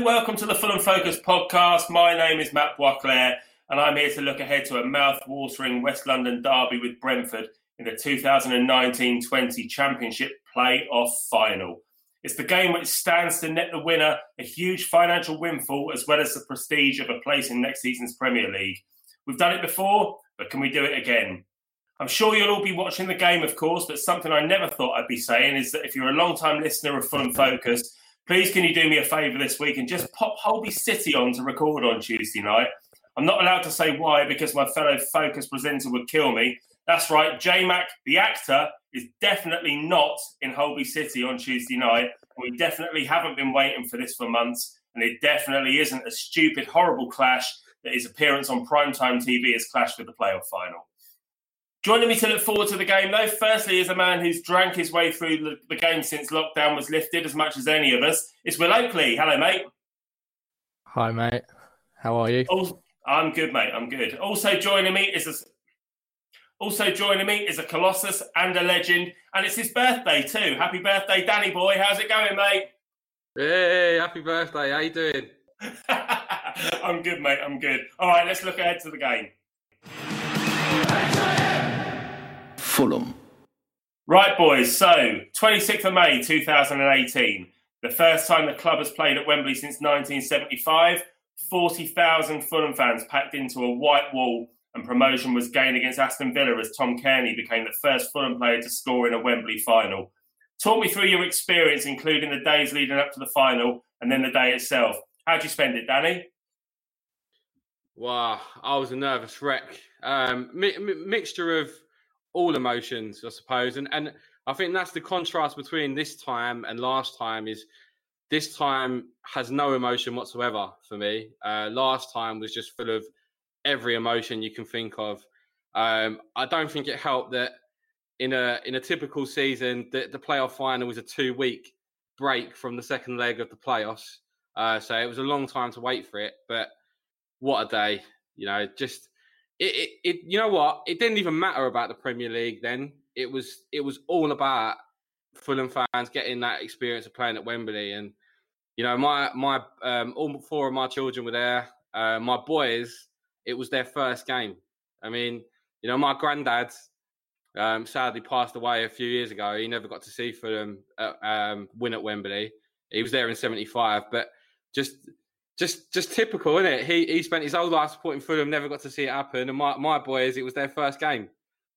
Welcome to the Fulham Focus podcast. My name is Matt Boisclair, and I'm here to look ahead to a mouth-watering West London derby with Brentford in the 2019-20 Championship Play-Off Final. It's the game which stands to net the winner a huge financial windfall as well as the prestige of a place in next season's Premier League. We've done it before, but can we do it again? I'm sure you'll all be watching the game, of course, but something I never thought I'd be saying is that if you're a long-time listener of Fulham Focus, please can you do me a favour this week and just pop Holby City on to record on Tuesday night? I'm not allowed to say why because my fellow Focus presenter would kill me. That's right, J Mac, the actor, is definitely not in Holby City on Tuesday night. We definitely haven't been waiting for this for months, and it definitely isn't a stupid, horrible clash that his appearance on primetime TV has clashed with the playoff final. Joining me to look forward to the game, though, firstly, is a man who's drank his way through the, the game since lockdown was lifted as much as any of us. It's Will Oakley. Hello, mate. Hi, mate. How are you? Also, I'm good, mate. I'm good. Also joining me is a, also joining me is a colossus and a legend, and it's his birthday too. Happy birthday, Danny boy! How's it going, mate? Hey, happy birthday! How you doing? I'm good, mate. I'm good. All right, let's look ahead to the game. Fulham. Right, boys. So, 26th of May 2018, the first time the club has played at Wembley since 1975. 40,000 Fulham fans packed into a white wall, and promotion was gained against Aston Villa as Tom Cairney became the first Fulham player to score in a Wembley final. Talk me through your experience, including the days leading up to the final and then the day itself. How'd you spend it, Danny? Wow, I was a nervous wreck. Um, mi- mi- mixture of all emotions, I suppose, and and I think that's the contrast between this time and last time. Is this time has no emotion whatsoever for me. Uh, last time was just full of every emotion you can think of. Um, I don't think it helped that in a in a typical season, the, the playoff final was a two week break from the second leg of the playoffs. Uh, so it was a long time to wait for it. But what a day! You know, just it, it, it, you know what? It didn't even matter about the Premier League then. It was it was all about Fulham fans getting that experience of playing at Wembley. And you know, my my um, all four of my children were there. Uh, my boys, it was their first game. I mean, you know, my granddad um, sadly passed away a few years ago. He never got to see Fulham uh, um, win at Wembley. He was there in '75, but just just just typical, isn't it? He he spent his whole life supporting Fulham, never got to see it happen. And my, my boys, it was their first game.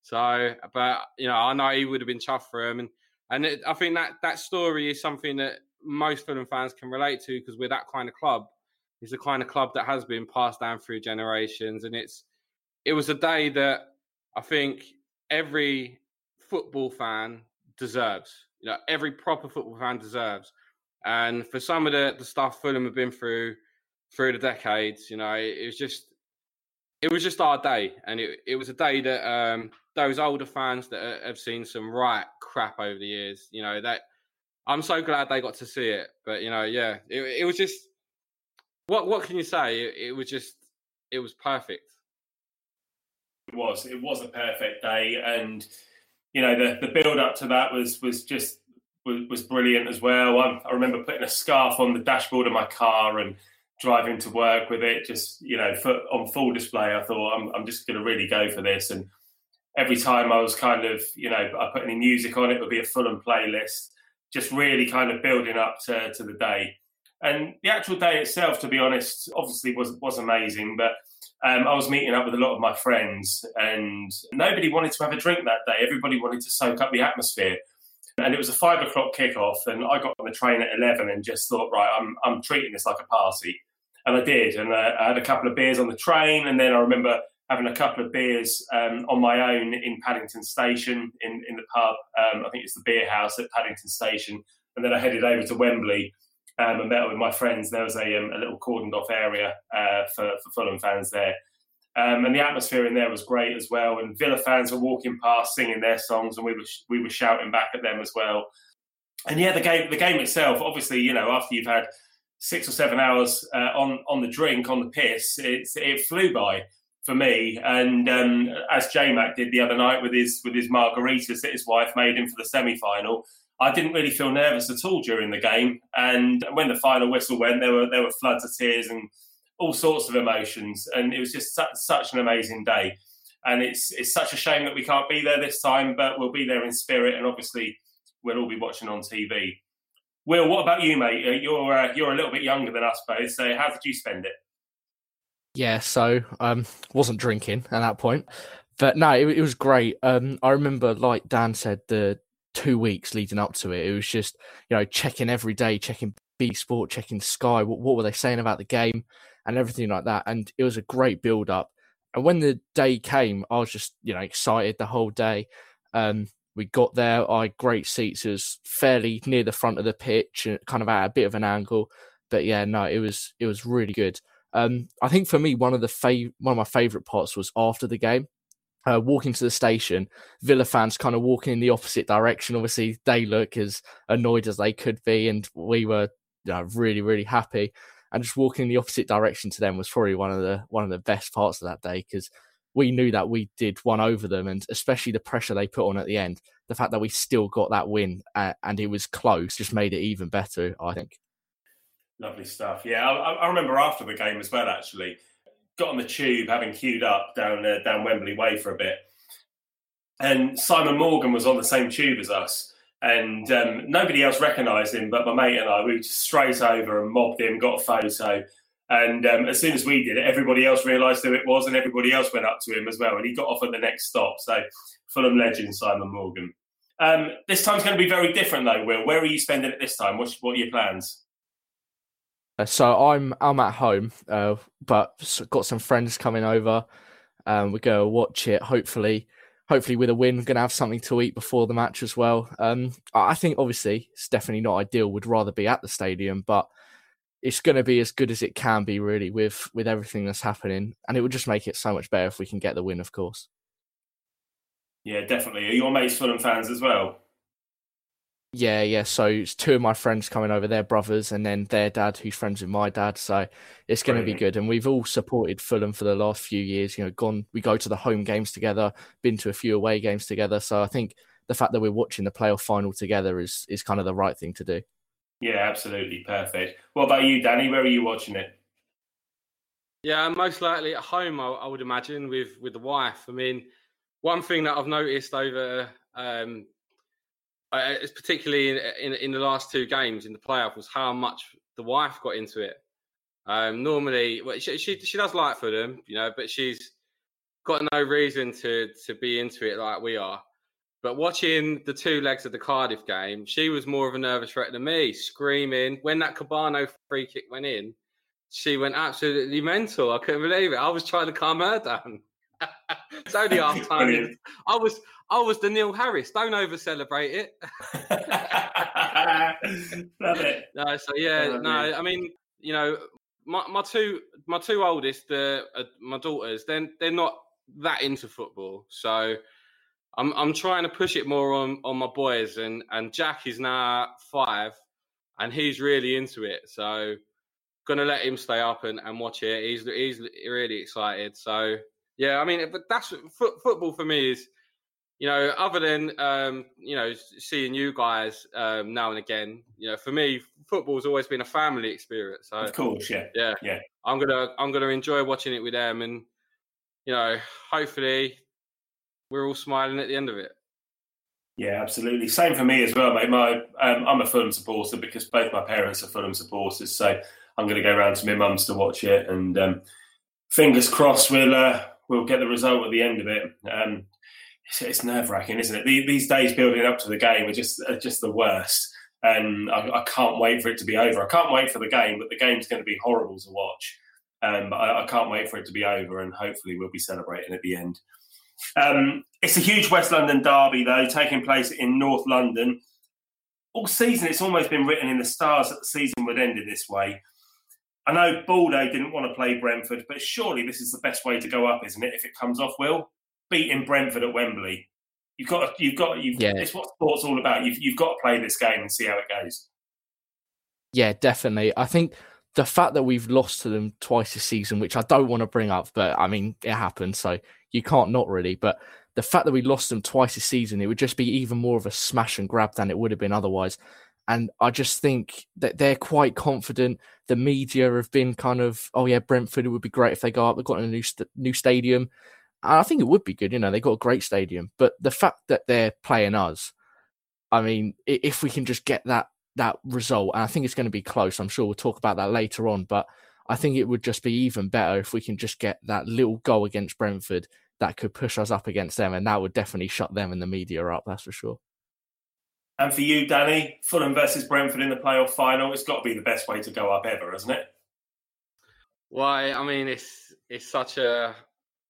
So, but you know, I know he would have been chuffed for him, and and it, I think that that story is something that most Fulham fans can relate to because we're that kind of club. It's the kind of club that has been passed down through generations, and it's it was a day that I think every football fan deserves. You know, every proper football fan deserves. And for some of the, the stuff Fulham have been through through the decades, you know, it, was just it was just our day, and it, it was a day that um, those older fans that have seen some right crap over the years, you know, that I'm so glad they got to see it. But you know, yeah, it, it was just what what can you say? It, it was just it was perfect. It was. It was a perfect day, and you know the the build up to that was was just was, was brilliant as well. I, I, remember putting a scarf on the dashboard of my car and driving to work with it, just you know, for, on full display. I thought I'm I'm just going to really go for this, and every time I was kind of you know I put any music on, it would be a Fulham playlist, just really kind of building up to to the day. And the actual day itself, to be honest, obviously was was amazing, but um, I was meeting up with a lot of my friends, and nobody wanted to have a drink that day. Everybody wanted to soak up the atmosphere. And it was a five o'clock kickoff, and I got on the train at eleven and just thought, right, I'm I'm treating this like a party, and I did. And uh, I had a couple of beers on the train, and then I remember having a couple of beers um, on my own in Paddington Station in in the pub. Um, I think it's the beer house at Paddington Station, and then I headed over to Wembley um, and met with my friends. There was a, um, a little cordoned off area uh, for, for Fulham fans there. Um, and the atmosphere in there was great as well. And Villa fans were walking past singing their songs, and we were we were shouting back at them as well. And yeah, the game the game itself, obviously, you know, after you've had six or seven hours uh, on on the drink on the piss, it's it flew by for me. And um, as J Mac did the other night with his with his margaritas that his wife made him for the semi final, I didn't really feel nervous at all during the game. And when the final whistle went, there were there were floods of tears and all sorts of emotions, and it was just such, such an amazing day. And it's it's such a shame that we can't be there this time, but we'll be there in spirit, and obviously we'll all be watching on TV. Will, what about you, mate? Uh, you're uh, you're a little bit younger than us both, so how did you spend it? Yeah, so um, wasn't drinking at that point, but no, it, it was great. Um, I remember, like Dan said, the two weeks leading up to it, it was just you know checking every day, checking BT Sport, checking Sky. What, what were they saying about the game and everything like that? And it was a great build up. And when the day came, I was just you know excited the whole day. Um, we got there. I great seats. It was fairly near the front of the pitch, and kind of at a bit of an angle. But yeah, no, it was it was really good. Um, I think for me, one of the fav- one of my favourite parts was after the game. Uh, walking to the station, Villa fans kind of walking in the opposite direction. Obviously, they look as annoyed as they could be, and we were you know, really, really happy. And just walking in the opposite direction to them was probably one of the one of the best parts of that day because we knew that we did one over them, and especially the pressure they put on at the end. The fact that we still got that win uh, and it was close just made it even better. I think. Lovely stuff. Yeah, I, I, remember after the game as well. Actually, got on the tube, having queued up down uh, down Wembley Way for a bit, and Simon Morgan was on the same tube as us, and um, nobody else recognised him, but my mate and I. We just straight over and mobbed him, got a photo, and um, as soon as we did it, everybody else realised who it was, and everybody else went up to him as well, and he got off at the next stop. So, Fulham legend Simon Morgan. Um, this time's going to be very different, though. Will, where are you spending it this time? What's, what are your plans? Uh, so I'm I'm at home, uh, but got some friends coming over. Um, we go watch it. Hopefully, hopefully with a win, we're gonna have something to eat before the match as well. Um, I think obviously it's definitely not ideal. Would rather be at the stadium, but it's going to be as good as it can be, really, with with everything that's happening, and it would just make it so much better if we can get the win, of course. Yeah, definitely. Are your mates Fulham fans as well? Yeah, yeah. So it's two of my friends coming over, their brothers, and then their dad, who's friends with my dad. So it's going to be good. And we've all supported Fulham for the last few years. You know, gone. We go to the home games together, been to a few away games together. So I think the fact that we're watching the playoff final together is is kind of the right thing to do. Yeah, absolutely perfect. What about you, Danny? Where are you watching it? Yeah, most likely at home. I, I would imagine with with the wife. I mean, one thing that I've noticed over um, uh, particularly in, in, in the last two games in the playoff was how much the wife got into it. Um, normally, well, she, she, she does like Fulham, you know, but she's got no reason to to be into it like we are. But watching the two legs of the Cardiff game, she was more of a nervous wreck than me, screaming when that Kebano free kick went in. She went absolutely mental. I couldn't believe it. I was trying to calm her down. it's only half time. I was I was the Neil Harris. Don't over celebrate it. Love it. No, so yeah, no. I mean, you know, my, my two my two oldest, uh, uh, my daughters, then they're, they're not that into football. So I'm I'm trying to push it more on on my boys, and and Jack is now five, and he's really into it. So gonna let him stay up and, and watch it. He's he's really excited. So yeah, I mean, but that's football for me is you know, other than um, you know seeing you guys um, now and again, you know, for me, football's always been a family experience. So, of course, yeah, yeah, yeah. I'm gonna I'm gonna enjoy watching it with them, and you know, hopefully, we're all smiling at the end of it. Yeah, absolutely. Same for me as well, mate. My um, I'm a Fulham supporter because both my parents are Fulham supporters, so I'm going to go around to my mum's to watch it, and um, fingers crossed we'll uh, we'll get the result at the end of it. Um, it's, it's nerve wracking, isn't it? These days building up to the game are just are just the worst, and I, I, can't wait for it to be over. I can't wait for the game, but the game's going to be horrible to watch. Um, but I, I, can't wait for it to be over, and hopefully we'll be celebrating at the end. Um, it's a huge West London derby, though, taking place in North London. All season, it's almost been written in the stars that the season would end in this way. I know Baldo didn't want to play Brentford, but surely this is the best way to go up, isn't it? If it comes off, Will beating Brentford at Wembley. You've got, to, you've got, you've. Yeah. It's what sport's all about. You've, you've got to play this game and see how it goes. Yeah, definitely. I think the fact that we've lost to them twice this season, which I don't want to bring up, but I mean it happened, so you can't not really. But the fact that we lost them twice this season, it would just be even more of a smash and grab than it would have been otherwise. And I just think that they're quite confident. The media have been kind of, oh yeah, Brentford. It would be great if they go up. They've got a new st- new stadium. And I think it would be good. You know, they've got a great stadium. But the fact that they're playing us, I mean, if we can just get that that result, and I think it's going to be close. I'm sure we'll talk about that later on. But I think it would just be even better if we can just get that little goal against Brentford that could push us up against them, and that would definitely shut them and the media up. That's for sure. And for you, Danny, Fulham versus Brentford in the playoff final, it's got to be the best way to go up ever, hasn't it? Why? I mean, it's it's such a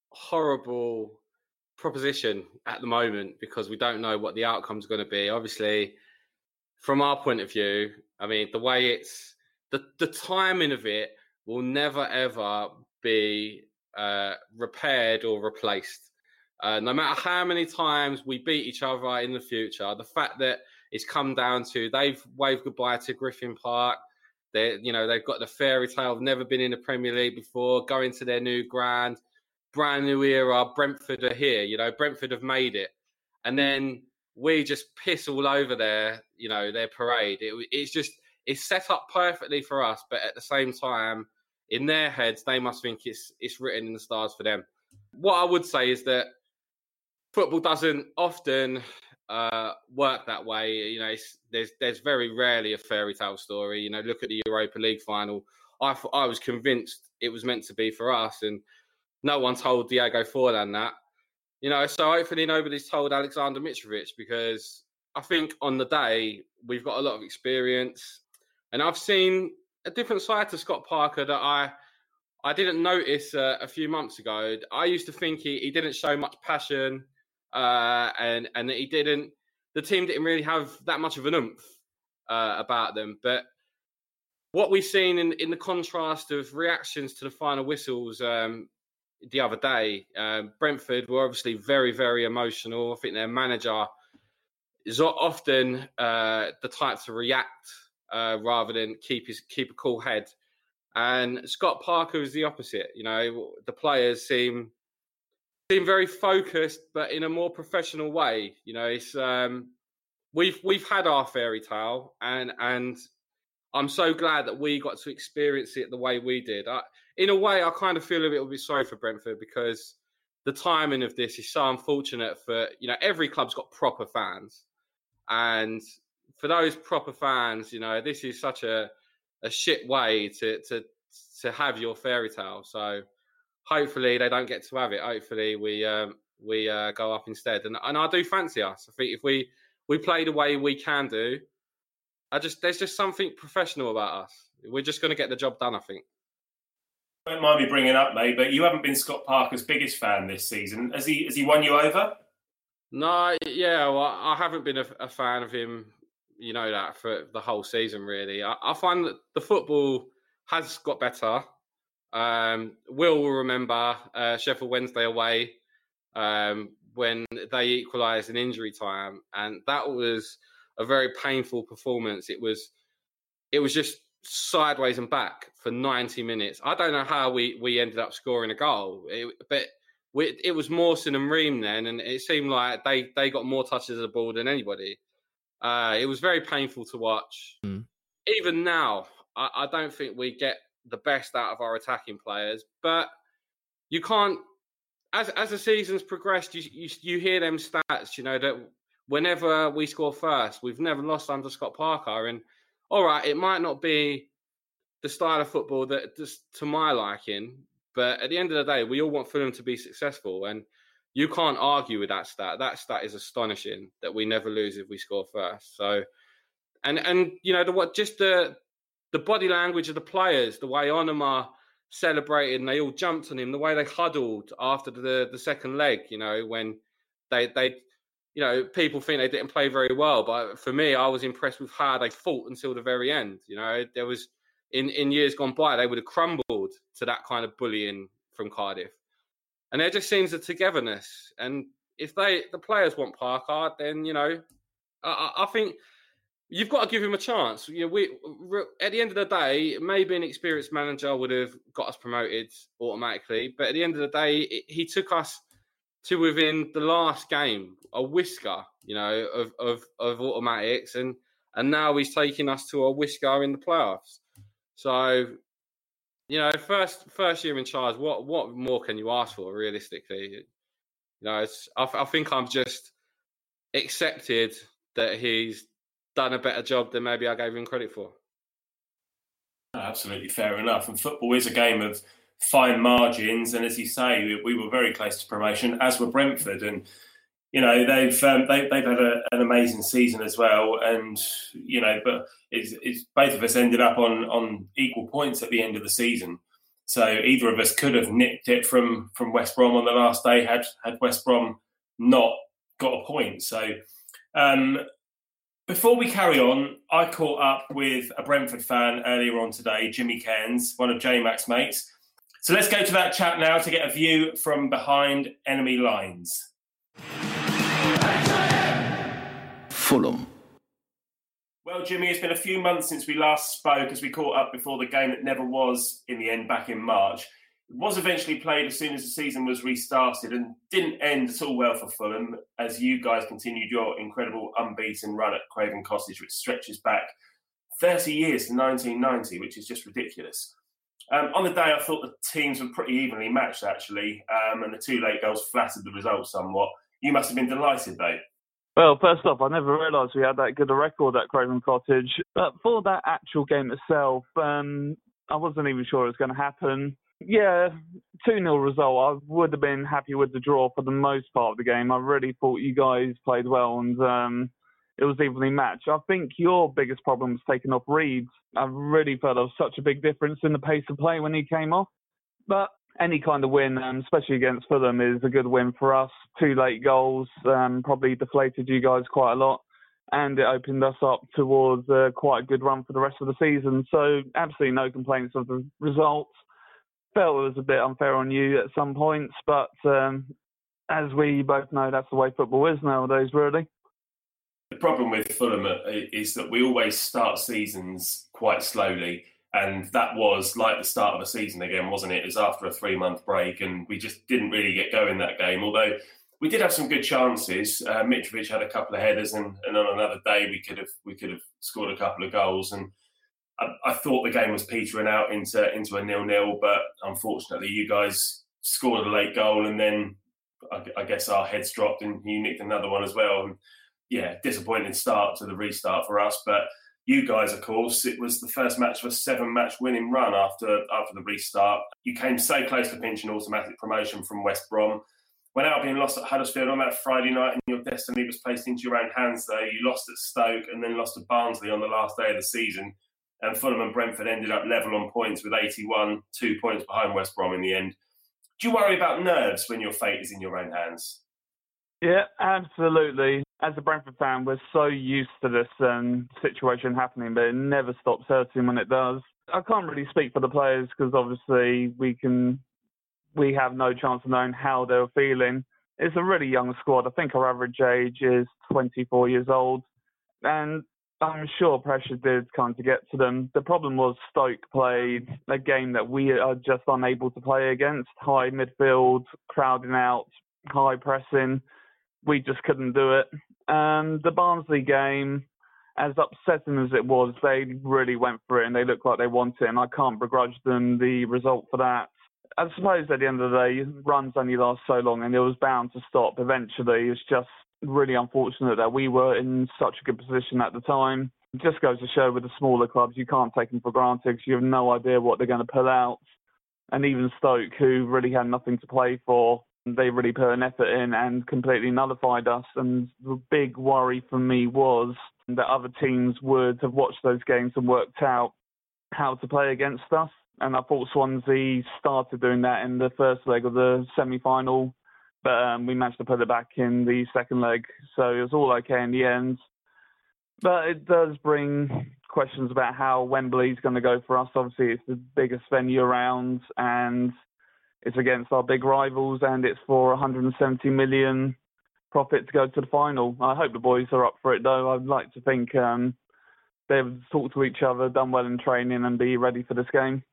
horrible proposition at the moment because we don't know what the outcome's going to be. Obviously, from our point of view, I mean, the way it's the the timing of it will never ever be uh, repaired or replaced. Uh, no matter how many times we beat each other in the future, the fact that it's come down to they've waved goodbye to Griffin Park. They, you know, they've got the fairy tale of never been in the Premier League before, going to their new grand, brand new era. Brentford are here. You know, Brentford have made it, and then we just piss all over their, you know, their parade. It, it's just it's set up perfectly for us, but at the same time, in their heads, they must think it's it's written in the stars for them. What I would say is that football doesn't often uh, work that way. You know, there's there's very rarely a fairy tale story. You know, look at the Europa League final. I I was convinced it was meant to be for us, and no one told Diego Forlan that. You know, so hopefully nobody's told Alexander Mitrovic because I think on the day we've got a lot of experience, and I've seen a different side to Scott Parker that I I didn't notice uh, a few months ago. I used to think he, he didn't show much passion uh, and and that he didn't. The team didn't really have that much of an oomph uh, about them. But what we've seen in in the contrast of reactions to the final whistles um, the other day, um, Brentford were obviously very very emotional. I think their manager is often uh, the type to react uh, rather than keep his keep a cool head. And Scott Parker is the opposite. You know, the players seem seem very focused, but in a more professional way. You know, it's um, we've we've had our fairy tale, and and I'm so glad that we got to experience it the way we did. I, in a way, I kind of feel a little bit sorry for Brentford because the timing of this is so unfortunate. For you know, every club's got proper fans, and for those proper fans, you know, this is such a a shit way to to to have your fairy tale. So hopefully they don't get to have it. Hopefully we um, we uh, go up instead. And and I do fancy us. I think if we we play the way we can do, I just there's just something professional about us. We're just going to get the job done. I think. Don't mind me bringing up, mate, but you haven't been Scott Parker's biggest fan this season. Has he? Has he won you over? No, yeah, well, I haven't been a, a fan of him. You know that for the whole season, really. I, I find that the football has got better. Um, Will will remember uh, Sheffield Wednesday away um, when they equalised in injury time, and that was a very painful performance. It was, it was just sideways and back for 90 minutes. I don't know how we we ended up scoring a goal, it, but we, it was Mawson and Ream then, and it seemed like they they got more touches of the ball than anybody. Uh, it was very painful to watch. Mm. Even now, I, I, don't think we get the best out of our attacking players. But you can't, as as the season's progressed, you you, you hear them stats. You know that whenever we score first, we've never lost under Scott Parker. And all right, it might not be the style of football that just to my liking, but at the end of the day, we all want Fulham to be successful, and you can't argue with that stat. That stat is astonishing that we never lose if we score first. So, and and you know the what just the the body language of the players, the way Onomah celebrated and they all jumped on him, the way they huddled after the the second leg, you know, when they they you know, people think they didn't play very well, but for me, I was impressed with how they fought until the very end. You know, there was in in years gone by, they would have crumbled to that kind of bullying from Cardiff, and there just seems a togetherness. And if they the players want Parker, then you know, I, I think you've got to give him a chance. You know, we at the end of the day, maybe an experienced manager would have got us promoted automatically, but at the end of the day, it, he took us to within the last game, a whisker, you know, of of, of automatics, and and now he's taking us to a whisker in the playoffs. So, you know, first first year in charge, what what more can you ask for realistically? You know, I, I think I'm just accepted that he's done a better job than maybe I gave him credit for. Absolutely fair enough. And football is a game of fine margins. And as you say, we, were very close to promotion, as were Brentford. And you know they've um, they, they've had a, an amazing season as well. And you know, but it's, it's both of us ended up on on equal points at the end of the season. So either of us could have nicked it from from West Brom on the last day had had West Brom not got a point. So um, before we carry on, I caught up with a Brentford fan earlier on today, Jimmy Cairns, one of J Mac's mates. So let's go to that chat now to get a view from behind enemy lines. Fulham. Well, Jimmy, it's been a few months since we last spoke as we caught up before the game that never was in the end back in March. Was eventually played as soon as the season was restarted and didn't end at all well for Fulham as you guys continued your incredible unbeaten run at Craven Cottage, which stretches back 30 years to 1990, which is just ridiculous. Um, on the day, I thought the teams were pretty evenly matched, actually, um, and the two late goals flattered the result somewhat. You must have been delighted, though. Well, first off, I never realised we had that good a record at Craven Cottage. But for that actual game itself, um, I wasn't even sure it was going to happen. Yeah, 2 0 result. I would have been happy with the draw for the most part of the game. I really thought you guys played well and um, it was evenly matched. I think your biggest problem was taking off Reed. I really felt there was such a big difference in the pace of play when he came off. But any kind of win, um, especially against Fulham, is a good win for us. Two late goals um, probably deflated you guys quite a lot, and it opened us up towards uh, quite a good run for the rest of the season. So absolutely no complaints of the results. Felt it was a bit unfair on you at some points, but um, as we both know, that's the way football is nowadays, really. The problem with Fulham uh, is that we always start seasons quite slowly and that was like the start of a season again, wasn't it? It was after a three month break, and we just didn't really get going that game. Although we did have some good chances. Uh, Mitrovic had a couple of headers, and, and, on another day we could have we could have scored a couple of goals. And I, I thought the game was petering out into into a nil nil, but unfortunately, you guys scored a late goal, and then I, I guess our heads dropped, and you nicked another one as well. And yeah, disappointing start to the restart for us, but you guys, of course, it was the first match of a seven-match winning run after after the restart. You came so close to pinching automatic promotion from West Brom. When Albion lost at Huddersfield on that Friday night and your destiny was placed into your own hands, though, you lost at Stoke and then lost to Barnsley on the last day of the season. And Fulham and Brentford ended up level on points with 81, two points behind West Brom in the end. Do you worry about nerves when your fate is in your own hands? Yeah, absolutely as a Brentford fan, we're so used to this um, situation happening, but it never stops hurting when it does. I can't really speak for the players because obviously we can, we have no chance of knowing how they're feeling. It's a really young squad. I think our average age is 24 years old, and I'm sure pressure did come to get to them. The problem was Stoke played a game that we are just unable to play against: high midfield, crowding out, high pressing we just couldn't do it. Um, the Barnsley game, as upsetting as it was, they really went for it and they looked like they wanted it, and I can't begrudge them the result for that. I suppose at the end of the day, runs only last so long and it was bound to stop eventually. It's just really unfortunate that we were in such a good position at the time. It just goes to show with the smaller clubs, you can't take them for granted because you have no idea what they're going to pull out. And even Stoke, who really had nothing to play for, they really put an effort in and completely nullified us. And the big worry for me was that other teams would have watched those games and worked out how to play against us. And I thought Swansea started doing that in the first leg of the semi final, but um, we managed to put it back in the second leg. So it was all okay in the end. But it does bring questions about how Wembley's going to go for us. Obviously, it's the biggest venue around, and it's against our big rivals, and it's for 170 million profit to go to the final. I hope the boys are up for it, though. I'd like to think um, they've talked to each other, done well in training, and be ready for this game.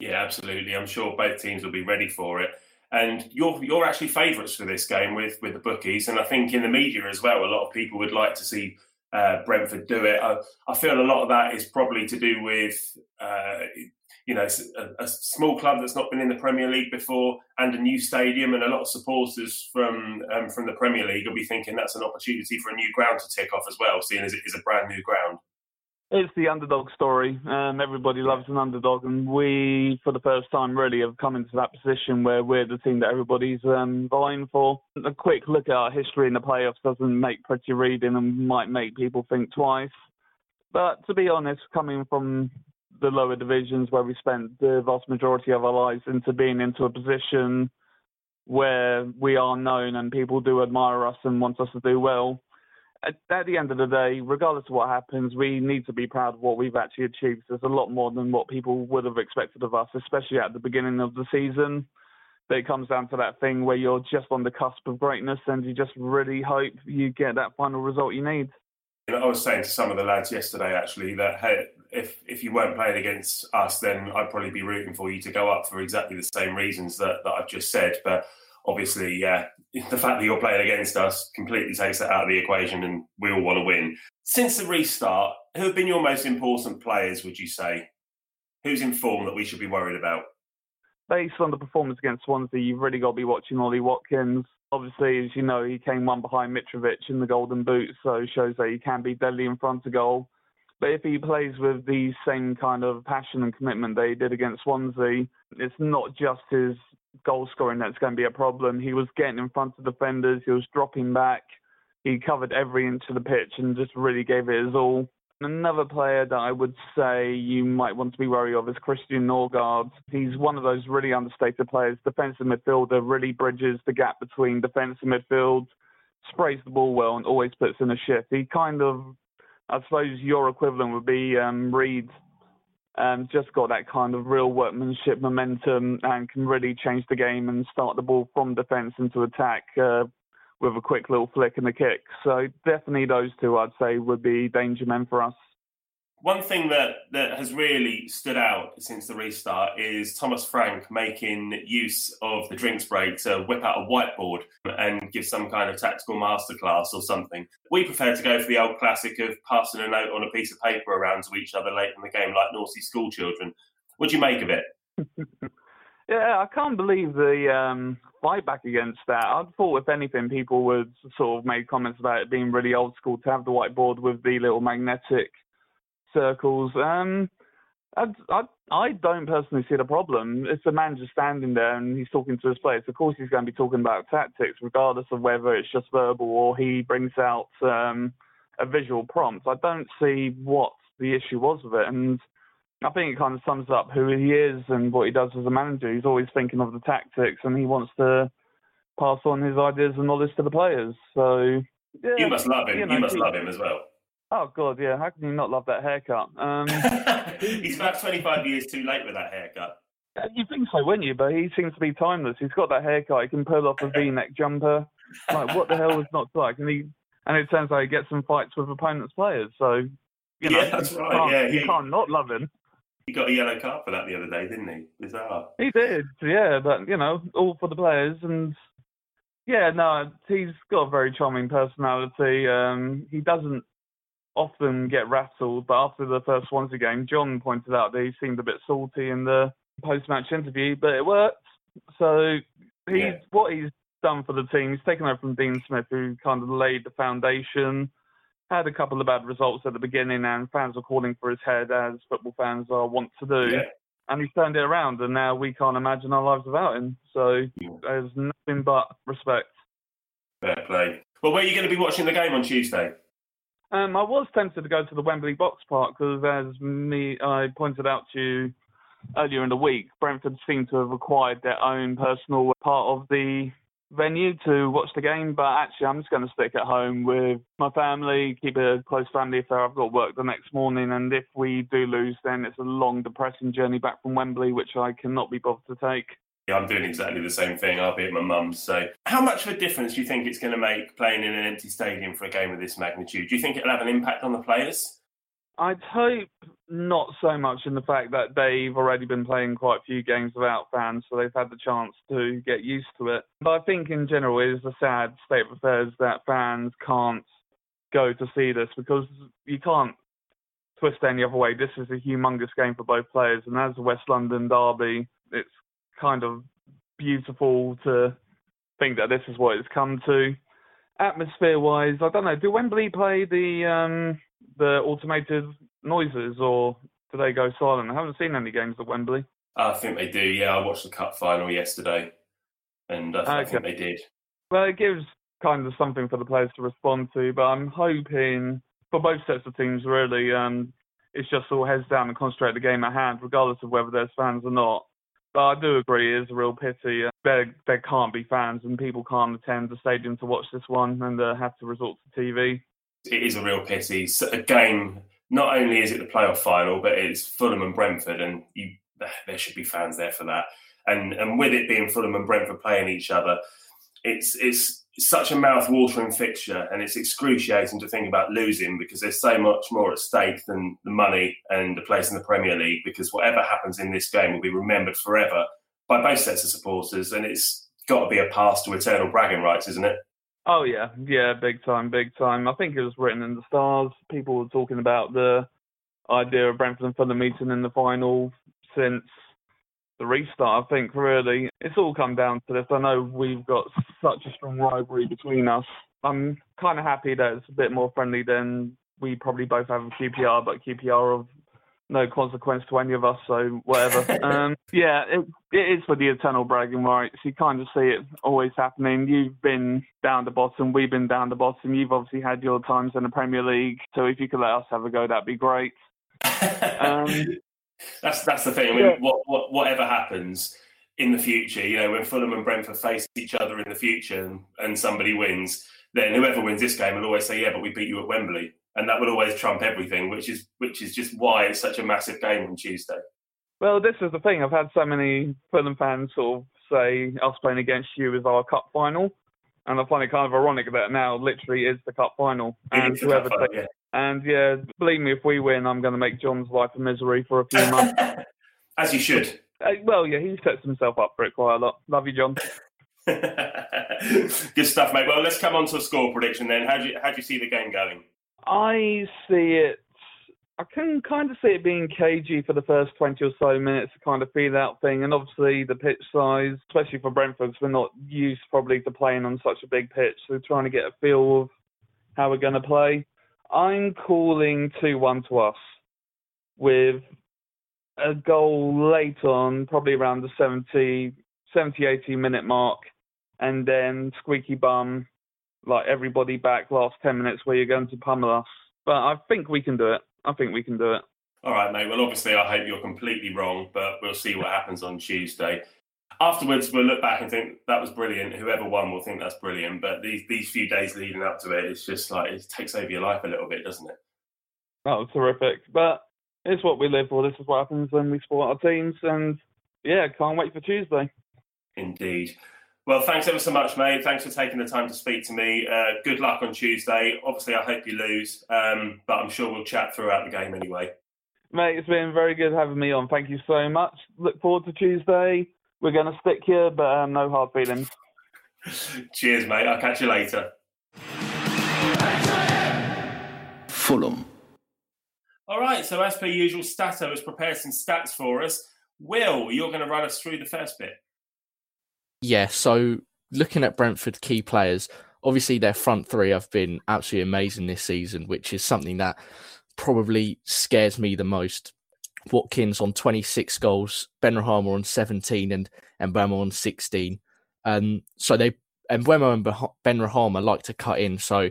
Yeah, absolutely. I'm sure both teams will be ready for it. And you're you're actually favourites for this game with with the bookies, and I think in the media as well. A lot of people would like to see uh, Brentford do it. I, I, feel a lot of that is probably to do with uh, you know a, a, small club that's not been in the Premier League before and a new stadium, and a lot of supporters from um, from the Premier League will be thinking that's an opportunity for a new ground to tick off as well, seeing as it is a brand new ground. It's the underdog story. Um, everybody loves an underdog, and we, for the first time, really have come into that position where we're the team that everybody's um, vying for. A quick look at our history in the playoffs doesn't make pretty reading and might make people think twice. But to be honest, coming from the lower divisions where we spent the vast majority of our lives into being into a position where we are known and people do admire us and want us to do well. At, at, the end of the day, regardless of what happens, we need to be proud of what we've actually achieved. There's a lot more than what people would have expected of us, especially at the beginning of the season. But it comes down to that thing where you're just on the cusp of greatness and you just really hope you get that final result you need. I was saying to some of the lads yesterday actually that hey, if if you weren't playing against us, then I'd probably be rooting for you to go up for exactly the same reasons that, that I've just said. But obviously, yeah, the fact that you're playing against us completely takes that out of the equation, and we all want to win. Since the restart, who have been your most important players? Would you say? Who's in form that we should be worried about? Based on the performance against Swansea, you've really got to be watching Ollie Watkins. Obviously, as you know, he came one behind Mitrovic in the Golden Boot, so shows that he can be deadly in front of goal. But if he plays with the same kind of passion and commitment that he did against Swansea, it's not just his goal scoring that's going to be a problem. He was getting in front of defenders, he was dropping back, he covered every inch of the pitch and just really gave it his all. Another player that I would say you might want to be wary of is Christian Norgard. He's one of those really understated players. Defensive midfielder really bridges the gap between defence and midfield, sprays the ball well, and always puts in a shift. He kind of I suppose your equivalent would be um, Reed. Um, just got that kind of real workmanship momentum and can really change the game and start the ball from defence into attack uh, with a quick little flick and a kick. So definitely those two, I'd say, would be danger men for us. One thing that, that has really stood out since the restart is Thomas Frank making use of the drinks break to whip out a whiteboard and give some kind of tactical masterclass or something. We prefer to go for the old classic of passing a note on a piece of paper around to each other late in the game like naughty school children. What do you make of it? yeah, I can't believe the um, fight back against that. I thought, if anything, people would sort of make comments about it being really old school to have the whiteboard with the little magnetic circles. Um, I, I, I don't personally see the problem. It's a man just standing there and he's talking to his players. Of course, he's going to be talking about tactics, regardless of whether it's just verbal or he brings out um, a visual prompt. I don't see what the issue was with it. And I think it kind of sums up who he is and what he does as a manager. He's always thinking of the tactics and he wants to pass on his ideas and knowledge to the players. So, yeah, you must love him. You, know, you must he, love him as well. Oh god, yeah. How can you not love that haircut? Um, He's about twenty-five years too late with that haircut. You think so, wouldn't you? But he seems to be timeless. He's got that haircut. He can pull off a V-neck jumper. Like, what the hell was not like? And he and it turns out he gets some fights with opponents' players. So, you know, yeah, that's right. Yeah, you can't not love him. He got a yellow card for that the other day, didn't he? Bizarre. He did, yeah. But you know, all for the players, and yeah, no, he's got a very charming personality. Um, he doesn't often get rattled, but after the first Swansea game, John pointed out that he seemed a bit salty in the post-match interview, but it worked. So he's yeah. what he's done for the team. He's taken over from Dean Smith, who kind of laid the foundation. Had a couple of bad results at the beginning, and fans were calling for his head, as football fans are wont to do. Yeah. And he's turned it around, and now we can't imagine our lives without him. So yeah. there's nothing but respect. Fair play. Well, where are you going to be watching the game on Tuesday? Um, I was tempted to go to the Wembley Box Park because, as me I pointed out to you earlier in the week, Brentford seem to have acquired their own personal part of the venue to watch the game. But actually, I'm just going to stick at home with my family, keep a close family affair. I've got work the next morning, and if we do lose, then it's a long, depressing journey back from Wembley, which I cannot be bothered to take. I'm doing exactly the same thing. I'll be at my mum's. So, how much of a difference do you think it's going to make playing in an empty stadium for a game of this magnitude? Do you think it'll have an impact on the players? I'd hope not so much in the fact that they've already been playing quite a few games without fans, so they've had the chance to get used to it. But I think in general it is a sad state of affairs that fans can't go to see this because you can't twist any other way. This is a humongous game for both players, and as a West London derby, it's kind of beautiful to think that this is what it's come to. Atmosphere wise, I don't know. Do Wembley play the um, the automated noises, or do they go silent? I haven't seen any games at Wembley. I think they do. Yeah, I watched the cup final yesterday, and I, th- okay. I think they did. Well, it gives kind of something for the players to respond to, but I'm hoping for both sets of teams really, um, it's just all heads down and concentrate the game at hand, regardless of whether there's fans or not. But I do agree, it is a real pity. There, there can't be fans and people can't attend the stadium to watch this one and uh, have to resort to TV. It is a real pity. So a game, not only is it the playoff final, but it's Fulham and Brentford, and you, there should be fans there for that. And and with it being Fulham and Brentford playing each other, it's it's such a mouth-watering fixture, and it's excruciating to think about losing because there's so much more at stake than the money and the place in the Premier League. Because whatever happens in this game will be remembered forever by both sets of supporters, and it's got to be a path to eternal bragging rights, isn't it? Oh yeah, yeah, big time, big time. I think it was written in the stars. People were talking about the idea of Brentford and Fulham meeting in the final since the restart. I think really it's all come down to this. I know we've got such a strong rivalry between us. I'm kind of happy that it's a bit more friendly than we probably both have with QPR, but QPR of no consequence to any of us, so whatever. um, yeah, it, it is for the eternal bragging rights. You kind of see it always happening. You've been down the bottom, we've been down the bottom. You've obviously had your times in the Premier League, so if you could let us have a go, that'd be great. Um, that's that's the thing. I mean, yeah. what, what, whatever happens in the future, you know, when Fulham and Brentford face each other in the future and, and somebody wins, then whoever wins this game will always say, "Yeah, but we beat you at Wembley," and that will always trump everything. Which is which is just why it's such a massive game on Tuesday. Well, this is the thing. I've had so many Fulham fans sort of say us playing against you is our cup final, and I find it kind of ironic that now literally is the cup final, and whoever takes, yeah. And yeah, believe me, if we win, I'm going to make John's life a misery for a few months. As you should. Uh, well, yeah, he sets himself up for it quite a lot. Love you, John. Good stuff, mate. Well, let's come on to a score prediction then. How do you how do you see the game going? I see it. I can kind of see it being cagey for the first 20 or so minutes, kind of feel out thing. And obviously, the pitch size, especially for Brentford, we're not used probably to playing on such a big pitch. So, trying to get a feel of how we're going to play. I'm calling 2 1 to us with a goal late on, probably around the 70, 70 80 minute mark, and then squeaky bum, like everybody back last 10 minutes where you're going to pummel us. But I think we can do it. I think we can do it. All right, mate. Well, obviously, I hope you're completely wrong, but we'll see what happens on Tuesday afterwards we'll look back and think that was brilliant. Whoever won will think that's brilliant. But these these few days leading up to it, it's just like it takes over your life a little bit, doesn't it? That was terrific. But it's what we live for. This is what happens when we support our teams, and yeah, can't wait for Tuesday. Indeed. Well, thanks ever so much, mate. Thanks for taking the time to speak to me. Uh, good luck on Tuesday. Obviously, I hope you lose, um, but I'm sure we'll chat throughout the game anyway. Mate, it's been very good having me on. Thank you so much. Look forward to Tuesday we're going to stick here, but um, no hard feelings. Cheers, mate. I'll catch you later. Fulham. All right, so as per usual, Stato has prepared some stats for us. Will, you're going to run us through the first bit. Yeah, so looking at Brentford key players, obviously their front three have been absolutely amazing this season, which is something that probably scares me the most Watkins on 26 goals, Benrahma on 17, and Mbeumo on 16. Um, so they and and Benrahma like to cut in, so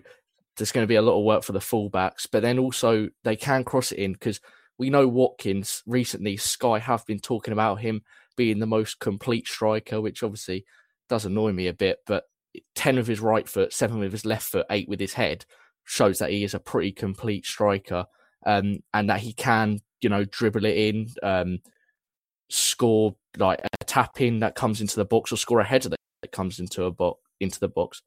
there's going to be a lot of work for the fullbacks. But then also they can cross it in because we know Watkins recently. Sky have been talking about him being the most complete striker, which obviously does annoy me a bit. But 10 with his right foot, 7 with his left foot, 8 with his head shows that he is a pretty complete striker um, and that he can you know, dribble it in, um, score like a tap in that comes into the box or score a header that comes into a box into the box.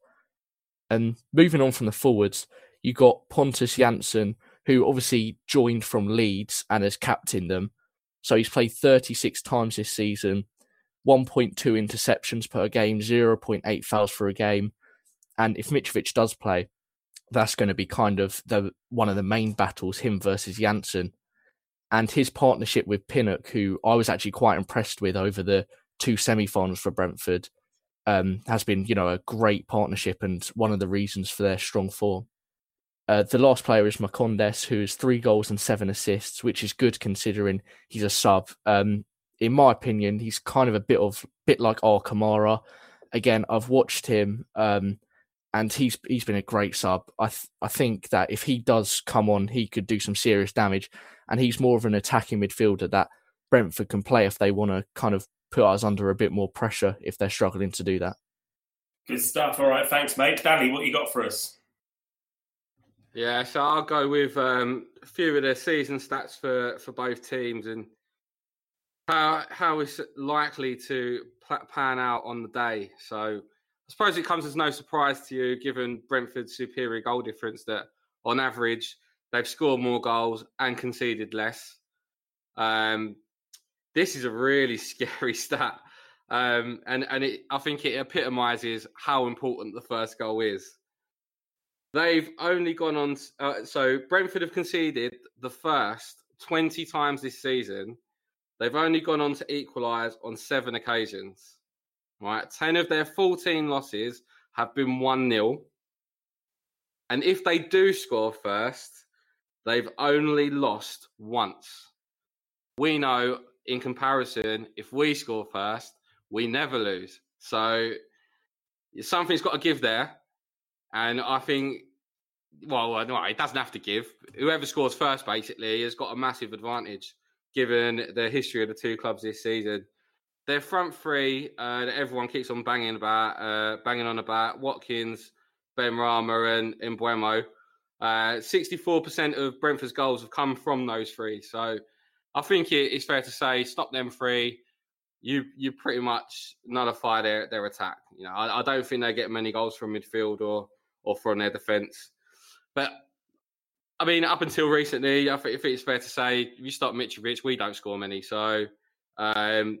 And moving on from the forwards, you got Pontus Jansson, who obviously joined from Leeds and has captained them. So he's played 36 times this season, 1.2 interceptions per game, 0.8 fouls for a game. And if Mitrovic does play, that's going to be kind of the one of the main battles, him versus Jansson. And his partnership with Pinnock, who I was actually quite impressed with over the two semi-finals for Brentford, um, has been, you know, a great partnership and one of the reasons for their strong form. Uh, the last player is Marcondes, who has three goals and seven assists, which is good considering he's a sub. Um, in my opinion, he's kind of a bit of bit like our Kamara. Again, I've watched him, um, and he's he's been a great sub. I th- I think that if he does come on, he could do some serious damage, and he's more of an attacking midfielder that Brentford can play if they want to kind of put us under a bit more pressure if they're struggling to do that. Good stuff. All right, thanks, mate. Danny, what you got for us? Yeah, so I'll go with um, a few of the season stats for, for both teams and how how is likely to pan out on the day. So I suppose it comes as no surprise to you, given Brentford's superior goal difference, that on average they've scored more goals and conceded less. Um, this is a really scary stat, um, and and it, I think it epitomises how important the first goal is. They've only gone on. Uh, so Brentford have conceded the first 20 times this season. They've only gone on to equalise on seven occasions. Right, 10 of their 14 losses have been 1 0. And if they do score first, they've only lost once. We know, in comparison, if we score first, we never lose. So something's got to give there. And I think well, it doesn't have to give. Whoever scores first, basically, has got a massive advantage given the history of the two clubs this season. Their front three uh, that everyone keeps on banging about, uh, banging on about Watkins, Benrahma, and Mbeumo. Uh, 64% of Brentford's goals have come from those three. So I think it, it's fair to say, stop them three. You you pretty much nullify their, their attack. You know, I, I don't think they get many goals from midfield or or from their defence. But I mean, up until recently, I think, it's fair to say, if you stop Mitrovic, we don't score many. So um,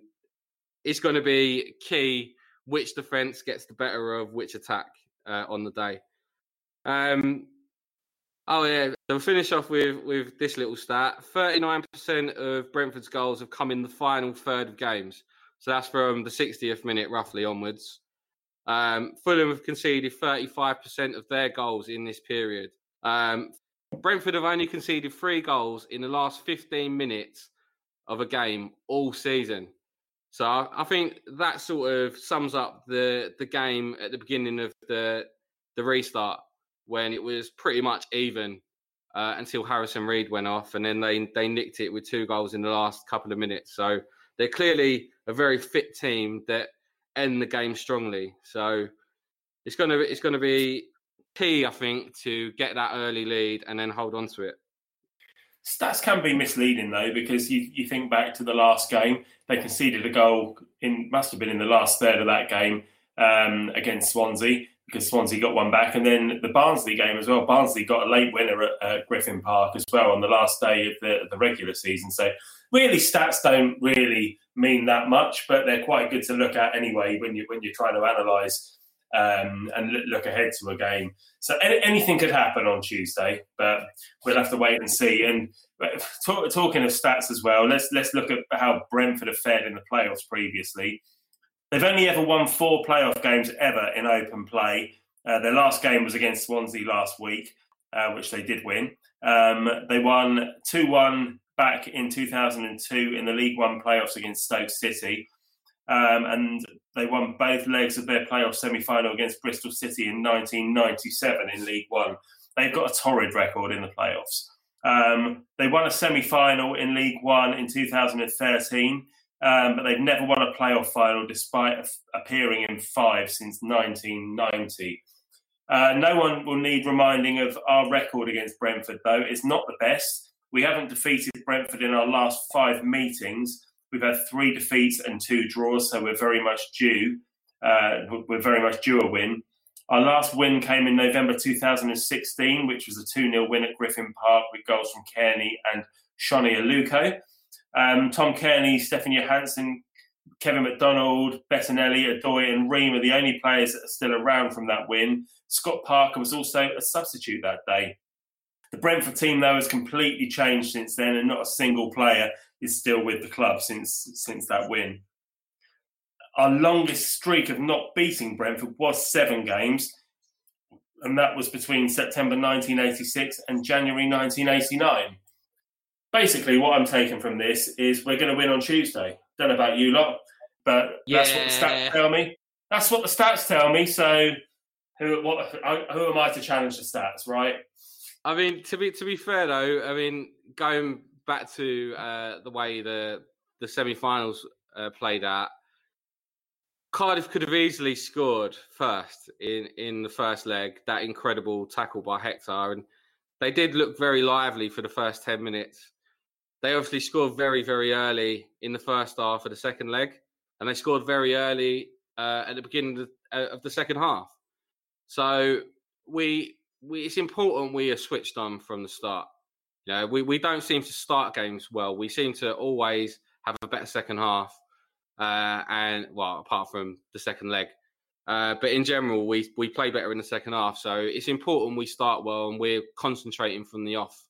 it's going to be key which defence gets the better of which attack uh, on the day. Um, oh yeah, so we'll finish off with with this little stat: thirty-nine percent of Brentford's goals have come in the final third of games. So that's from the 60th minute roughly onwards. Um, Fulham have conceded 35% of their goals in this period. Um, Brentford have only conceded three goals in the last 15 minutes of a game all season. So I think that sort of sums up the the game at the beginning of the the restart when it was pretty much even uh, until Harrison Reed went off, and then they they nicked it with two goals in the last couple of minutes. So they're clearly a very fit team that end the game strongly. So it's gonna it's gonna be key, I think, to get that early lead and then hold on to it. Stats can be misleading though, because you, you think back to the last game, they conceded a goal in must have been in the last third of that game um, against Swansea because Swansea got one back, and then the Barnsley game as well. Barnsley got a late winner at, Griffin Park as well on the last day of the, the regular season. So really, stats don't really mean that much, but they're quite good to look at anyway when you when you're trying to analyse um, and look ahead to a game. So anything could happen on Tuesday, but we'll have to wait and see. And talk, talking of stats as well, let's let's look at how Brentford have fared in the playoffs previously. They've only ever won four playoff games ever in open play. Uh, their last game was against Swansea last week, uh, which they did win. Um, they won 2 1 back in 2002 in the League One playoffs against Stoke City. Um, and they won both legs of their playoff semi final against Bristol City in 1997 in League One. They've got a torrid record in the playoffs. Um, they won a semi final in League One in 2013, um, but they've never won a playoff final despite appearing in five since 1990. Uh, no one will need reminding of our record against Brentford, though. It's not the best. We haven't defeated Brentford in our last five meetings, We've had three defeats and two draws, so we're very much due. Uh, we're very much due a win. Our last win came in November 2016, which was a 2 0 win at Griffin Park with goals from Cairney and Sone Aluko. Um, Tom Cairney, Stefan Johansen, Kevin McDonald, Bettinelli, Odoi, and Ream are the only players that are still around from that win. Scott Parker was also a substitute that day. The Brentford team, though, has completely changed since then, and not a single player is still with the club since since that win. Our longest streak of not beating Brentford was seven games, and that was between September 1986 and January 1989. Basically, what I'm taking from this is we're going to win on Tuesday. Don't know about you lot, but that's what the stats tell me. That's what the stats tell me. So, who what who am I to challenge the stats, right? I mean, to be to be fair though, I mean, going back to uh, the way the the semi-finals uh, played out, Cardiff could have easily scored first in in the first leg. That incredible tackle by Hector, and they did look very lively for the first ten minutes. They obviously scored very very early in the first half of the second leg, and they scored very early uh, at the beginning of the, uh, of the second half. So we we it's important we are switched on from the start. You know, we, we don't seem to start games well. We seem to always have a better second half, uh, and well, apart from the second leg. Uh, but in general, we we play better in the second half. So it's important we start well and we're concentrating from the off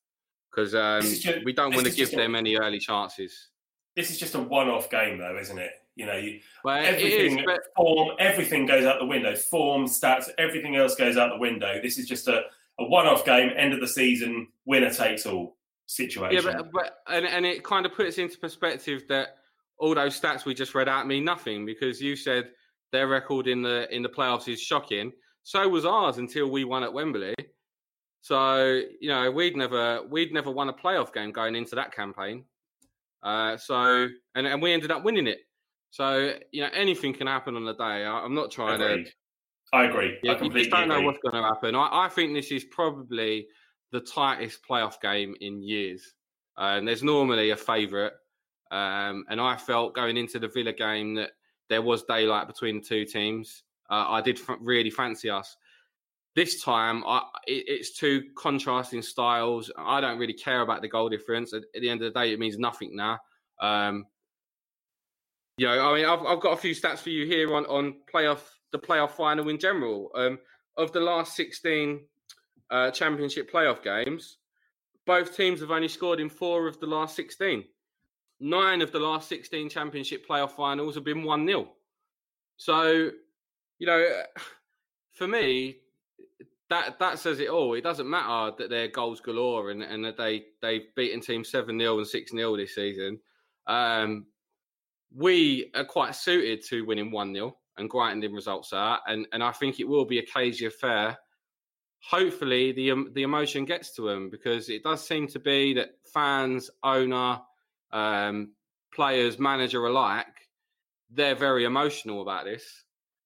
because um, we don't want to give them a, any early chances. This is just a one-off game, though, isn't it? You know, you, well, everything is, but... form, everything goes out the window. Form, stats, everything else goes out the window. This is just a, a one-off game, end of the season, winner takes all situation. Yeah, but, but and, and it kind of puts into perspective that all those stats we just read out mean nothing because you said their record in the in the playoffs is shocking. So was ours until we won at Wembley. So you know we'd never we'd never won a playoff game going into that campaign. Uh, so and and we ended up winning it. So you know anything can happen on the day. I, am not trying Agreed. to. I agree. Yeah, I completely you just don't agree. know what's going to happen. I, I, think this is probably the tightest playoff game in years, uh, and there's normally a favourite. Um, and I felt going into the Villa game that there was daylight between the two teams. Uh, I did f- really fancy us. This time, I, it, it's two contrasting styles. I don't really care about the goal difference. At, at the end of the day, it means nothing now. Um, you know, I mean, I've, I've got a few stats for you here on on playoff the playoff final in general. Um, of the last sixteen uh, championship playoff games, both teams have only scored in four of the last sixteen. Nine of the last sixteen championship playoff finals have been one 0 So, you know, for me, that that says it all. It doesn't matter that they're goals galore and, and that they they've beaten teams seven 0 and six 0 this season. Um, we are quite suited to winning 1 0 and grinding results are. And, and I think it will be a cagey affair. Hopefully, the, um, the emotion gets to them because it does seem to be that fans, owner, um, players, manager alike, they're very emotional about this.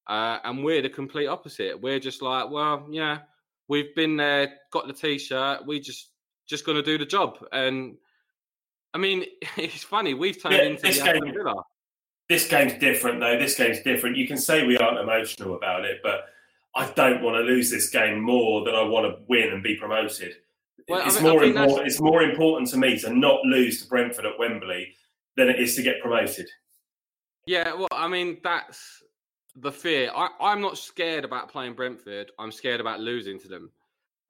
Uh, and we're the complete opposite. We're just like, well, yeah, we've been there, got the t-shirt. We just just going to do the job. And I mean, it's funny. We've turned Yeah, into the game- Villa. This game's different, though. This game's different. You can say we aren't emotional about it, but I don't want to lose this game more than I want to win and be promoted. Well, I it's mean- more that's- important. It's more important to me to not lose to Brentford at Wembley than it is to get promoted. Yeah, well, I mean, that's the fear. I, I'm not scared about playing Brentford. I'm scared about losing to them,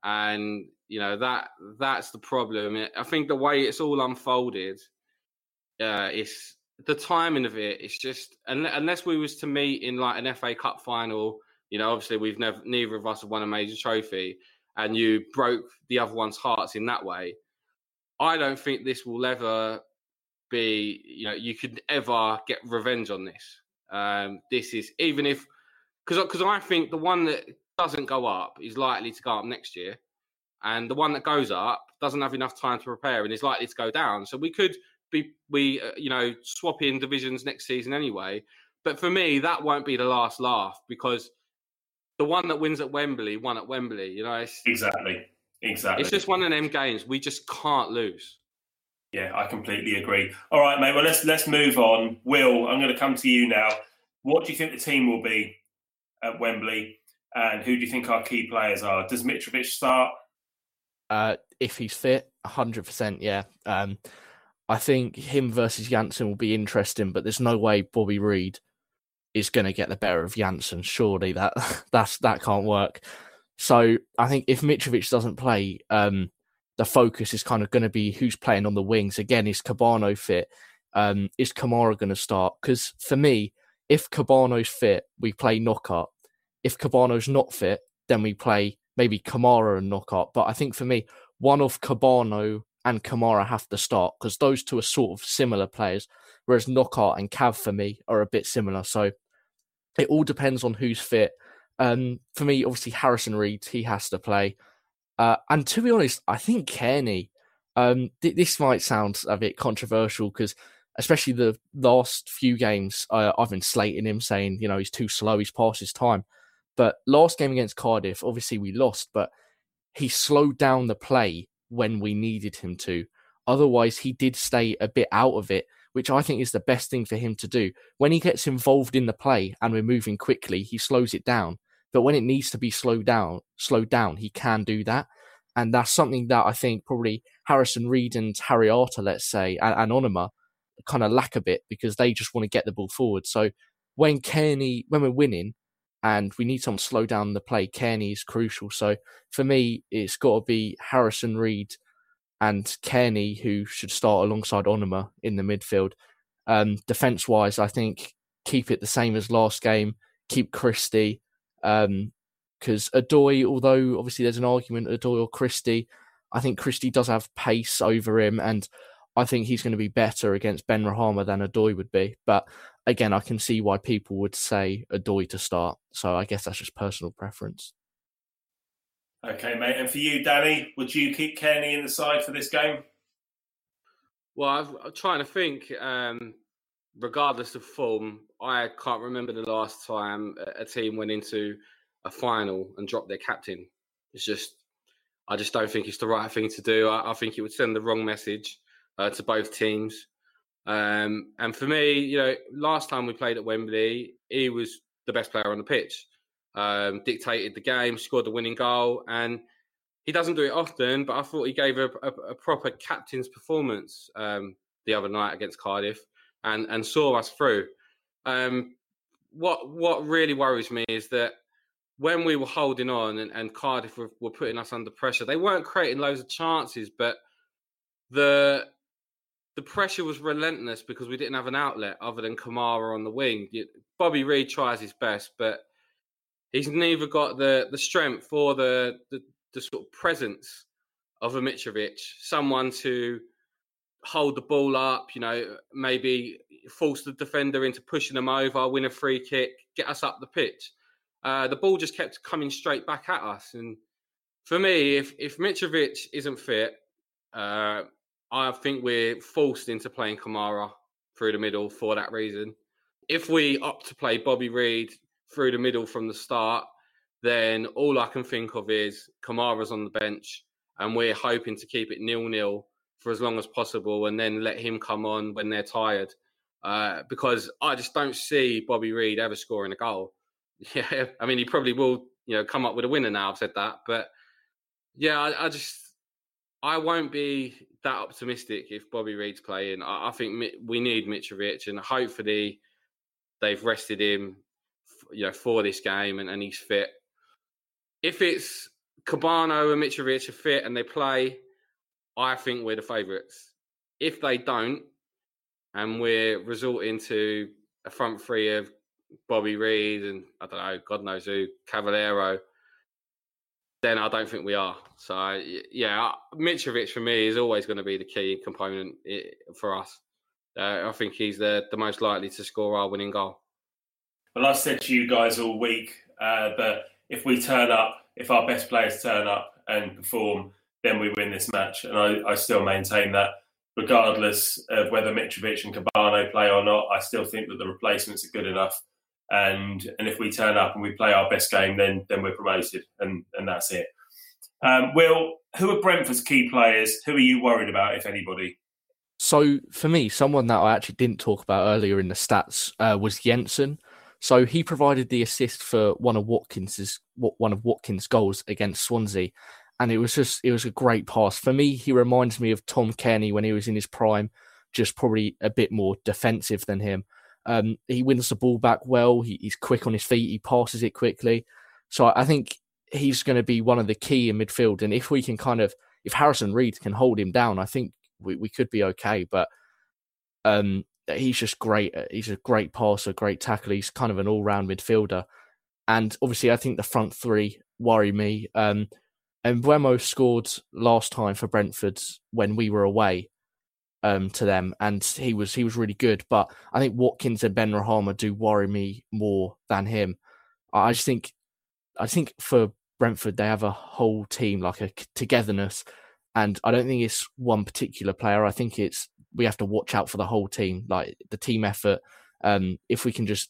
and you know that that's the problem. I think the way it's all unfolded, uh, it's the timing of it. It's just unless we was to meet in like an FA Cup final. You know, obviously we've never neither of us have won a major trophy, and you broke the other one's hearts in that way. I don't think this will ever be, you know, you could ever get revenge on this. Um, this is even if, because because I think the one that doesn't go up is likely to go up next year, and the one that goes up doesn't have enough time to prepare and is likely to go down. So we could be we uh, you know swapping divisions next season anyway. But for me, that won't be the last laugh because the one that wins at Wembley won at Wembley. You know, it's Exactly. Exactly. it's just one of them games we just can't lose. Yeah, I completely agree. All right, mate. Well, let's let's move on. Will, I'm going to come to you now. What do you think the team will be at Wembley? And who do you think our key players are? Does Mitrovic start? Uh, if he's fit, hundred percent, yeah. Um, I think him versus Jansson will be interesting, but there's no way Bobby Reid is going to get the better of Jansson. Surely that that's that can't work. So I think if Mitrovic doesn't play, um, the focus is kind of going to be who's playing on the wings. Again, is Kebano fit? Um, is Kamara going to start? Because for me, if Kebano's fit, we play Knockaert. If Kebano's not fit, then we play maybe Kamara and Knockaert. But I think for me, one of Kebano and Kamara have to start because those two are sort of similar players, whereas Knockaert and Cav for me are a bit similar. So it all depends on who's fit. Um, for me, obviously Harrison Reed, he has to play. Uh, and to be honest, I think Cairney. Um, th- this might sound a bit controversial because, especially the last few games, uh, I've been slating him, saying you know he's too slow, he's past his time. But last game against Cardiff, obviously we lost, but he slowed down the play when we needed him to. Otherwise, he did stay a bit out of it, which I think is the best thing for him to do. When he gets involved in the play and we're moving quickly, he slows it down. But when it needs to be slowed down, slowed down, he can do that. And that's something that I think probably Harrison Reed and Harry Arter, let's say, and, and kind of lack a bit because they just want to get the ball forward. So when Cairney, when we're winning and we need someone to slow down the play, Cairney is crucial. So for me, it's got to be Harrison Reed and Cairney who should start alongside Onomah in the midfield. Um, defense wise, I think keep it the same as last game. Keep Christie because um, Odoi, although obviously there's an argument Odoi or Christie, I think Christie does have pace over him, and I think he's going to be better against Benrahma than Odoi would be. But again, I can see why people would say Odoi to start. So I guess that's just personal preference. Okay, mate. And for you, Danny, would you keep Cairney in the side for this game? Well, I'm trying to think. Um, regardless of form, I can't remember the last time a team went into a final and dropped their captain. It's just, I just don't think it's the right thing to do. I, I think it would send the wrong message uh, to both teams. Um, and for me, you know, last time we played at Wembley, he was the best player on the pitch, um, dictated the game, scored the winning goal, and he doesn't do it often. But I thought he gave a, a, a proper captain's performance um, the other night against Cardiff and and saw us through. Um, what what really worries me is that when we were holding on and, and Cardiff were, were, putting us under pressure, they weren't creating loads of chances, but the the pressure was relentless because we didn't have an outlet other than Kamara on the wing. Bobby Reid tries his best, but he's neither got the the strength or the the, the sort of presence of a Mitrovic, someone to hold the ball up, you know, maybe force the defender into pushing them over, win a free kick, get us up the pitch. Uh, the ball just kept coming straight back at us. And for me, if if Mitrovic isn't fit, uh, I think we're forced into playing Kamara through the middle for that reason. If we opt to play Bobby Reid through the middle from the start, then all I can think of is Kamara's on the bench, and we're hoping to keep it nil nil for as long as possible and then let him come on when they're tired. Uh, because I just don't see Bobby Reid ever scoring a goal. Yeah, I mean, he probably will, you know, come up with a winner now. I've said that, but yeah, I, I just I won't be that optimistic if Bobby Reid's playing. I, I think we need Mitrovic, and hopefully they've rested him, you know, for this game, and, and he's fit. If it's Kebano and Mitrovic are fit and they play, I think we're the favourites. If they don't, and we're resorting to a front three of Bobby Reid and I don't know, God knows who, Cavaleiro, then I don't think we are. So yeah, Mitrovic for me is always going to be the key component for us. Uh, I think he's the the most likely to score our winning goal. Well, I've said to you guys all week uh, that if we turn up, if our best players turn up and perform, then we win this match. And I, I still maintain that, regardless of whether Mitrovic and Kebano play or not, I still think that the replacements are good enough. And and if we turn up and we play our best game, then then we're promoted, and and that's it. Um, Will, who are Brentford's key players? Who are you worried about, if anybody? So for me, someone that I actually didn't talk about earlier in the stats uh, was Jensen. So he provided the assist for one of Watkins's one of Watkins' goals against Swansea, and it was just it was a great pass. For me, he reminds me of Tom Cairney when he was in his prime, just probably a bit more defensive than him. Um, he wins the ball back well. He, he's quick on his feet. He passes it quickly. So I, I think he's going to be one of the key in midfield. And if we can kind of if Harrison Reed can hold him down, I think we, we could be okay. But um, he's just great. He's a great passer, great tackler. He's kind of an all round midfielder. And obviously, I think the front three worry me. Um, and Mbeumo scored last time for Brentford when we were away um, to them, and he was he was really good. But I think Watkins and Benrahma do worry me more than him. I just think, I think for Brentford they have a whole team like a togetherness, and I don't think it's one particular player. I think it's we have to watch out for the whole team, like the team effort. Um, if we can just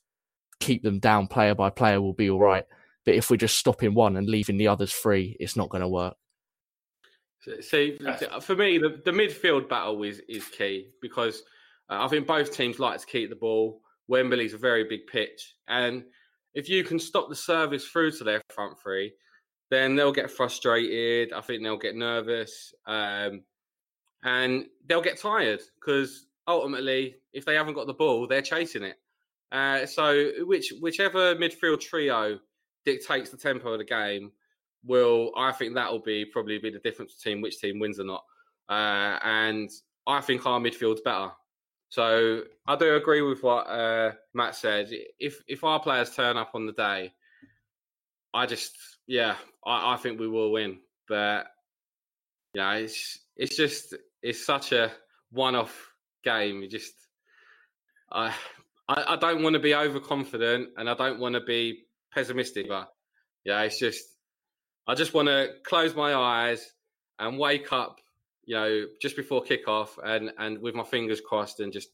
keep them down player by player, we'll be all right. But if we're just stopping one and leaving the others free, it's not going to work. See, for me, the, the midfield battle is is key because uh, I think both teams like to keep the ball. Wembley's a very big pitch, and if you can stop the service through to their front three, then they'll get frustrated. I think they'll get nervous, um, and they'll get tired because ultimately, if they haven't got the ball, they're chasing it. Uh, so, which whichever midfield trio dictates the tempo of the game will I think that will be probably be the difference between which team wins or not. Uh, and I think our midfield's better. So I do agree with what uh, Matt said. If if our players turn up on the day, I just yeah, I, I think we will win. But yeah, it's it's just it's such a one-off game. You just I I, I don't want to be overconfident and I don't want to be pessimistic, but yeah, it's just I just want to close my eyes and wake up, you know, just before kickoff and and with my fingers crossed and just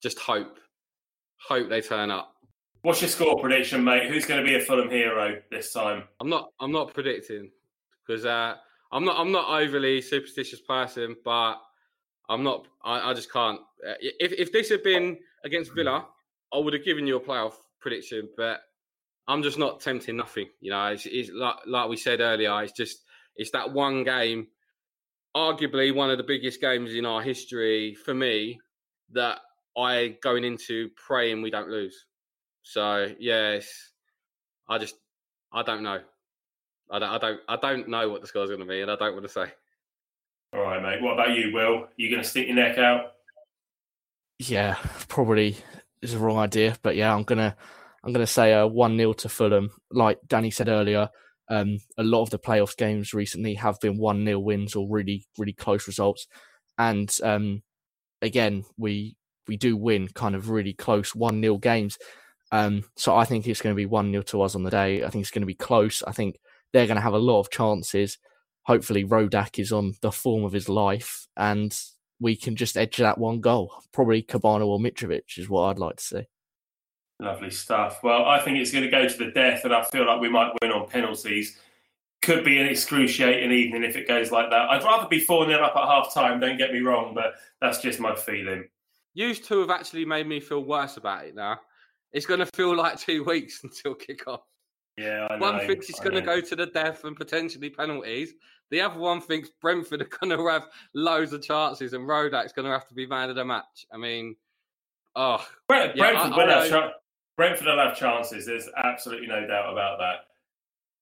just hope hope they turn up. What's your score prediction, mate? Who's going to be a Fulham hero this time? I'm not I'm not predicting because uh, I'm not I'm not overly superstitious person, but I'm not I, I just can't. Uh, if if this had been against Villa, I would have given you a playoff prediction, but I'm just not tempting nothing. You know, it's, it's like, like we said earlier, it's just it's that one game, arguably one of the biggest games in our history for me that I going into praying we don't lose. So yes, I just I don't know. I don't I don't I don't know what the score's going to be, and I don't want to say. All right, mate. What about you, Will? Are you going to stick your neck out? Yeah, probably is a wrong idea, but yeah, I'm gonna I'm going to say a 1 0 to Fulham. Like Danny said earlier, um, a lot of the playoffs games recently have been 1 0 wins or really, really close results. And um, again, we we do win kind of really close 1 0 games. Um, so I think it's going to be 1 0 to us on the day. I think it's going to be close. I think they're going to have a lot of chances. Hopefully, Rodak is on the form of his life and we can just edge that one goal. Probably Kebano or Mitrovic is what I'd like to see. Lovely stuff. Well, I think it's going to go to the death, and I feel like we might win on penalties. Could be an excruciating evening if it goes like that. I'd rather be 4 0 up at half time, don't get me wrong, but that's just my feeling. You two have actually made me feel worse about it now. It's going to feel like two weeks until kick off. Yeah, I know, One thinks it's going to go to the death and potentially penalties. The other one thinks Brentford are going to have loads of chances and Rodak's going to have to be man of the match. I mean, oh. Brentford yeah, I, will have Brentford will have chances. There's absolutely no doubt about that.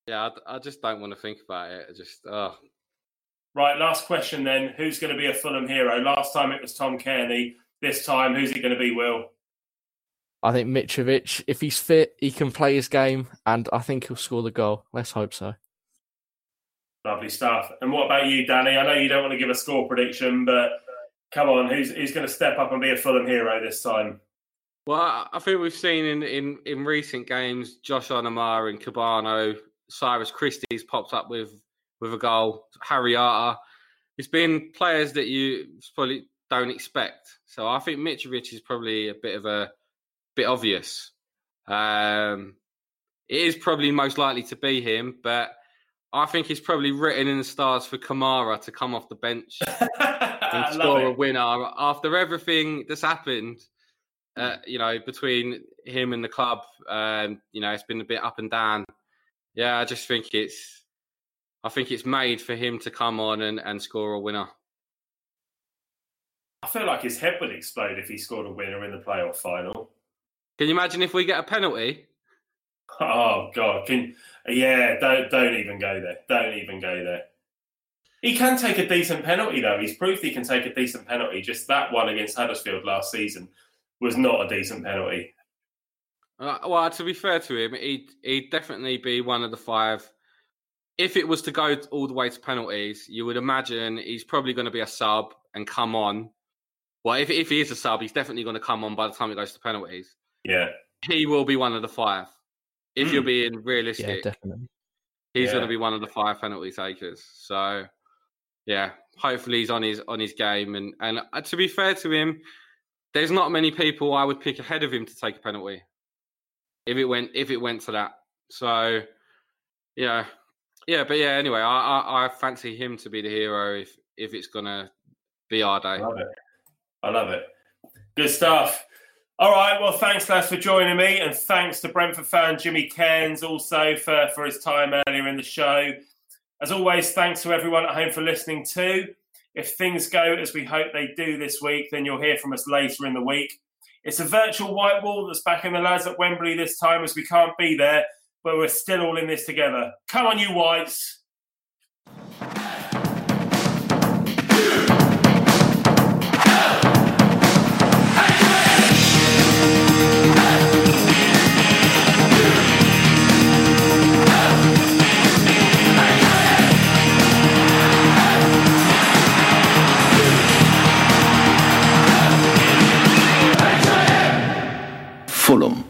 Yeah, I, I just don't want to think about it. I just, oh. Right, last question then. Who's going to be a Fulham hero? Last time it was Tom Cairney. This time, who's it going to be, Will? I think Mitrovic, if he's fit, he can play his game, and I think he'll score the goal. Let's hope so. Lovely stuff. And what about you, Danny? I know you don't want to give a score prediction, but come on, who's, who's going to step up and be a Fulham hero this time? Well, I think we've seen in, in, in recent games, Josh Onomah and Kebano, Cyrus Christie's popped up with with a goal. Harry Arter. It's been players that you probably don't expect. So I think Mitrovic is probably a bit of a bit obvious. Um, it is probably most likely to be him, but I think it's probably written in the stars for Kamara to come off the bench and score a winner after everything that's happened uh, you know, between him and the club, um, you know, it's been a bit up and down. Yeah, I just think it's, I think it's made for him to come on and, and score a winner. I feel like his head would explode if he scored a winner in the playoff final. Can you imagine if we get a penalty? Oh God! Can yeah? Don't don't even go there. Don't even go there. He can take a decent penalty though. He's proved he can take a decent penalty. Just that one against Huddersfield last season was not a decent penalty. Uh, well, to be fair to him, he'd he'd definitely be one of the five. If it was to go all the way to penalties, you would imagine he's probably going to be a sub and come on. Well, if if he is a sub, he's definitely going to come on by the time it goes to penalties. Yeah, he will be one of the five. If you're being Yeah, realistic, definitely. he's Yeah. going to be one of the five penalty takers. So, yeah, hopefully he's on his on his game. And and uh, to be fair to him, there's not many people I would pick ahead of him to take a penalty if it went if it went to that. So, yeah, yeah, but yeah. Anyway, I I, I fancy him to be the hero if if it's gonna be our day. I love it. I love it. Good stuff. All right. Well, thanks, lads, for joining me, and thanks to Brentford fan Jimmy Cairns also for for his time earlier in the show. As always, thanks to everyone at home for listening too. If things go as we hope they do this week, then you'll hear from us later in the week. It's a virtual white wall that's back in the lads at Wembley this time as we can't be there, but we're still all in this together. Come on, you whites. Fulham.